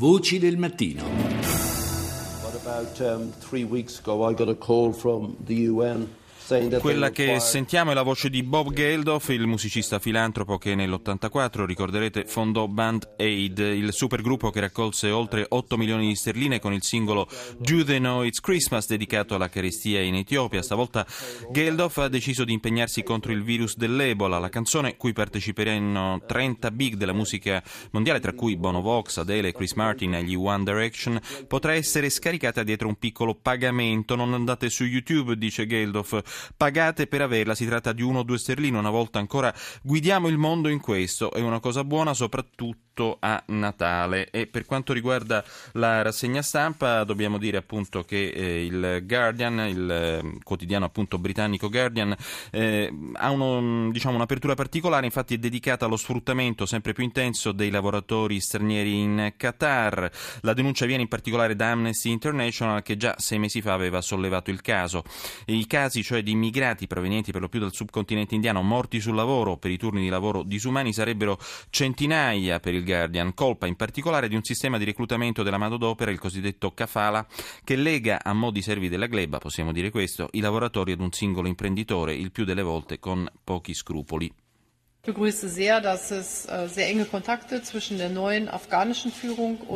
Voci del mattino. About um, three weeks ago, I got a call from the UN quella che sentiamo è la voce di Bob Geldof, il musicista filantropo che nell'84, ricorderete, fondò Band Aid, il supergruppo che raccolse oltre 8 milioni di sterline con il singolo Do They Know It's Christmas dedicato alla carestia in Etiopia. Stavolta Geldof ha deciso di impegnarsi contro il virus dell'Ebola. La canzone, cui parteciperanno 30 big della musica mondiale, tra cui Bono Vox, Adele, Chris Martin e gli One Direction, potrà essere scaricata dietro un piccolo pagamento. Non andate su YouTube, dice Geldof pagate per averla, si tratta di uno o due sterline, una volta ancora guidiamo il mondo in questo, è una cosa buona soprattutto soprattutto a Natale. E per quanto riguarda la rassegna stampa, dobbiamo dire appunto che eh, il Guardian, il eh, quotidiano appunto britannico Guardian, eh, ha uno, diciamo, un'apertura particolare, infatti è dedicata allo sfruttamento sempre più intenso dei lavoratori stranieri in Qatar. La denuncia viene in particolare da Amnesty International che già sei mesi fa aveva sollevato il caso. I casi cioè di immigrati provenienti per lo più dal subcontinente indiano morti sul lavoro per i turni di lavoro disumani sarebbero centinaia per il Guardian, colpa in particolare di un sistema di reclutamento della manodopera, il cosiddetto kafala, che lega a modi servi della gleba, possiamo dire questo, i lavoratori ad un singolo imprenditore, il più delle volte con pochi scrupoli.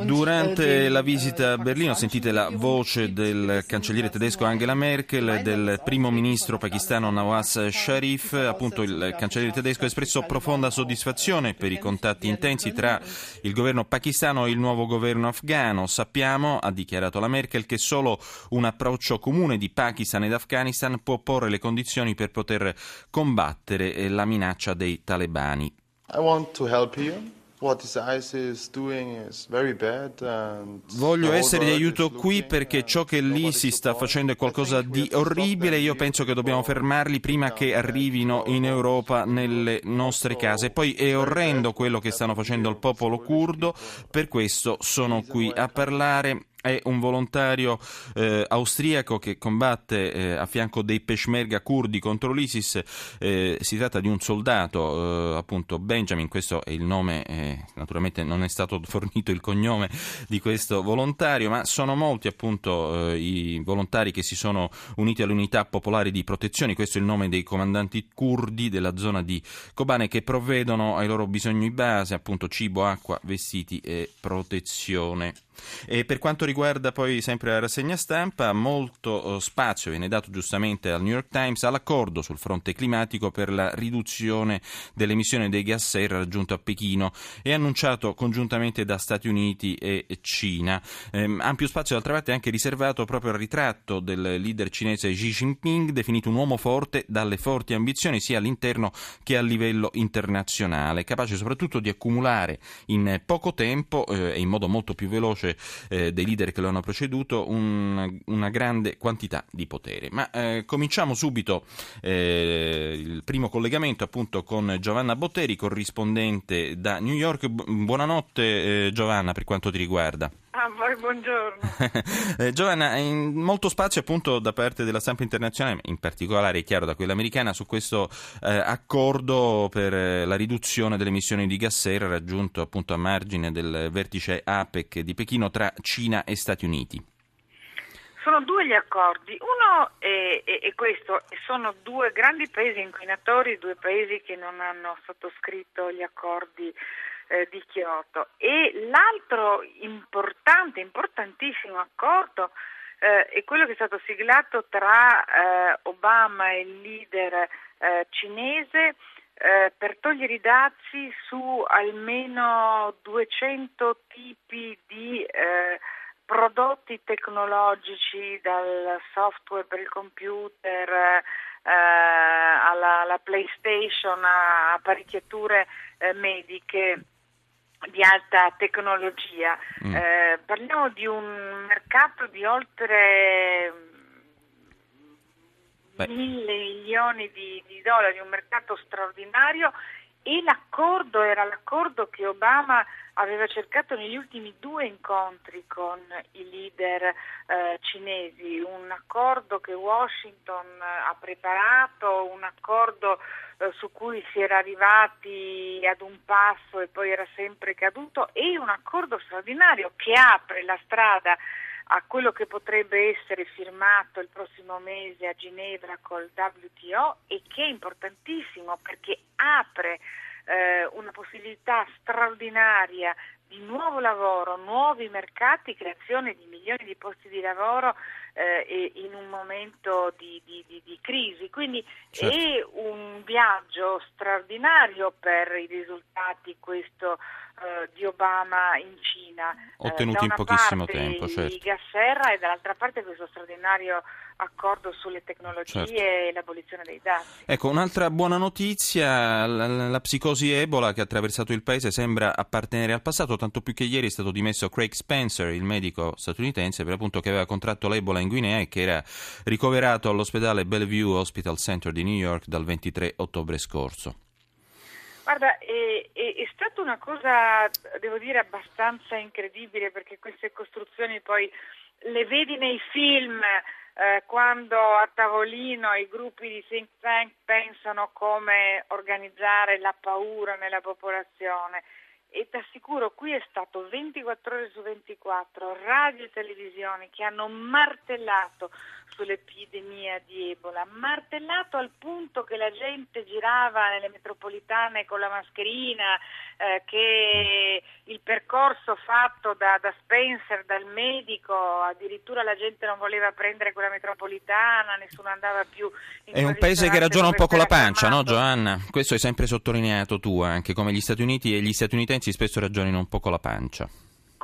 Durante la visita a Berlino sentite la voce del cancelliere tedesco Angela Merkel, del primo ministro pakistano Nawaz Sharif, appunto il cancelliere tedesco ha espresso profonda soddisfazione per i contatti intensi tra il governo pakistano e il nuovo governo afghano. Sappiamo, ha dichiarato la Merkel, che solo un approccio comune di Pakistan ed Afghanistan può porre le condizioni per poter combattere la minaccia dei talebani talebani. Voglio essere di aiuto qui perché ciò che lì si sta facendo è qualcosa di orribile. Io penso che dobbiamo fermarli prima che arrivino in Europa nelle nostre case. Poi è orrendo quello che stanno facendo al popolo curdo, per questo sono qui a parlare è un volontario eh, austriaco che combatte eh, a fianco dei peshmerga kurdi contro l'ISIS. Eh, si tratta di un soldato, eh, appunto Benjamin, questo è il nome, eh, naturalmente non è stato fornito il cognome di questo volontario, ma sono molti appunto eh, i volontari che si sono uniti alle unità popolari di protezione, questo è il nome dei comandanti kurdi della zona di Kobane che provvedono ai loro bisogni base, appunto cibo, acqua, vestiti e protezione. E per quanto riguarda poi sempre la rassegna stampa, molto eh, spazio viene dato giustamente al New York Times all'accordo sul fronte climatico per la riduzione delle emissioni dei gas serra raggiunto a Pechino e annunciato congiuntamente da Stati Uniti e Cina. Ehm, ampio spazio d'altra parte anche riservato proprio al ritratto del leader cinese Xi Jinping, definito un uomo forte dalle forti ambizioni sia all'interno che a livello internazionale, capace soprattutto di accumulare in poco tempo eh, e in modo molto più veloce voce eh, dei leader che lo hanno preceduto, un, una grande quantità di potere. Ma eh, cominciamo subito eh, il primo collegamento appunto con Giovanna Botteri, corrispondente da New York. Buonanotte eh, Giovanna per quanto ti riguarda. Voi buongiorno. eh, Giovanna, molto spazio appunto da parte della stampa internazionale, in particolare è chiaro da quella americana, su questo eh, accordo per eh, la riduzione delle emissioni di gas serra raggiunto appunto a margine del vertice APEC di Pechino tra Cina e Stati Uniti. Sono due gli accordi, uno è, è, è, questo, sono due grandi paesi inquinatori, due paesi che non hanno sottoscritto gli accordi eh, di Kyoto. E l'altro importante, importantissimo accordo eh, è quello che è stato siglato tra eh, Obama e il leader eh, cinese eh, per togliere i dazi su almeno 200 tipi di eh, prodotti tecnologici, dal software per il computer eh, alla, alla, PlayStation, a apparecchiature eh, mediche di alta tecnologia. Mm. Eh, parliamo di un mercato di oltre Beh. mille milioni di, di, dollari, un mercato straordinario e l'accordo era l'accordo che Obama aveva cercato negli ultimi due incontri con i leader eh, cinesi, un accordo che Washington ha preparato, un accordo eh, su cui si era arrivati ad un passo e poi era sempre caduto e un accordo straordinario che apre la strada a quello che potrebbe essere firmato il prossimo mese a Ginevra col WTO e che è importantissimo perché apre eh, una possibilità straordinaria di nuovo lavoro, nuovi mercati, creazione di milioni di posti di lavoro eh, in un momento di, di, di, di crisi. Quindi certo. è un viaggio straordinario per i risultati questo eh, di Obama in Cina. Ottenuti eh, in pochissimo tempo, certo. I gas serra e dall'altra parte questo straordinario accordo sulle tecnologie certo. e l'abolizione dei dazi. Ecco, un'altra buona notizia, la, la, psicosi Ebola che ha attraversato il paese sembra appartenere al passato, tanto più che ieri è stato dimesso Craig Spencer, il medico statunitense, per appunto che aveva contratto l'Ebola in Guinea e che era ricoverato all'ospedale Bellevue Hospital Center di New York dal 23 ottobre scorso. Guarda, è, è, è, stata una cosa, devo dire, abbastanza incredibile perché queste costruzioni poi le vedi nei film eh, quando a tavolino i gruppi di think tank pensano come organizzare la paura nella popolazione e ti assicuro qui è stato 24 ore su 24 radio e televisioni che hanno martellato sull'epidemia di Ebola, martellato al punto che la gente girava nelle metropolitane con la mascherina, eh, che il percorso fatto da, da, Spencer, dal medico, addirittura la gente non voleva prendere quella metropolitana, nessuno andava più in È un paese che ragiona un po' con la pancia, no Giovanna? Questo hai sempre sottolineato tu, anche come gli Stati Uniti e gli statunitensi spesso ragionano un po' con la pancia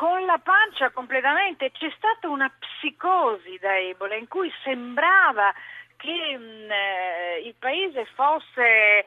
con la pancia completamente. C'è stata una psicosi da Ebola in cui sembrava che mh, mm, eh, il paese fosse eh,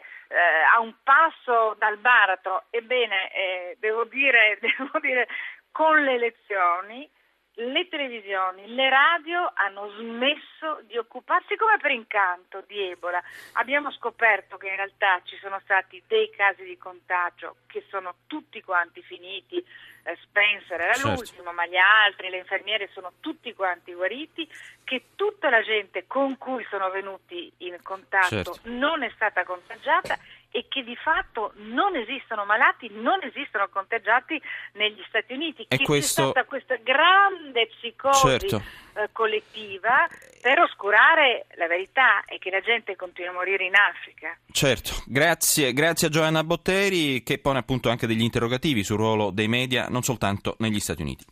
a un passo dal baratro. Ebbene, eh, devo, dire, devo dire, con le elezioni le televisioni, le radio hanno smesso di occuparsi come per incanto di Ebola. Abbiamo scoperto che in realtà ci sono stati dei casi di contagio che sono tutti quanti finiti. Eh, Spencer era certo. l'ultimo, ma gli altri, le infermiere sono tutti quanti guariti, che tutta la gente con cui sono venuti in contatto certo. non è stata contagiata e che di fatto non esistono malati, non esistono contagiati negli Stati Uniti. E che questo... c'è stata questa grande psicosi certo. eh, collettiva per oscurare la verità e che la gente continua a morire in Africa. Certo, grazie, grazie a Giovanna Botteri che pone appunto anche degli interrogativi sul ruolo dei media non soltanto negli Stati Uniti.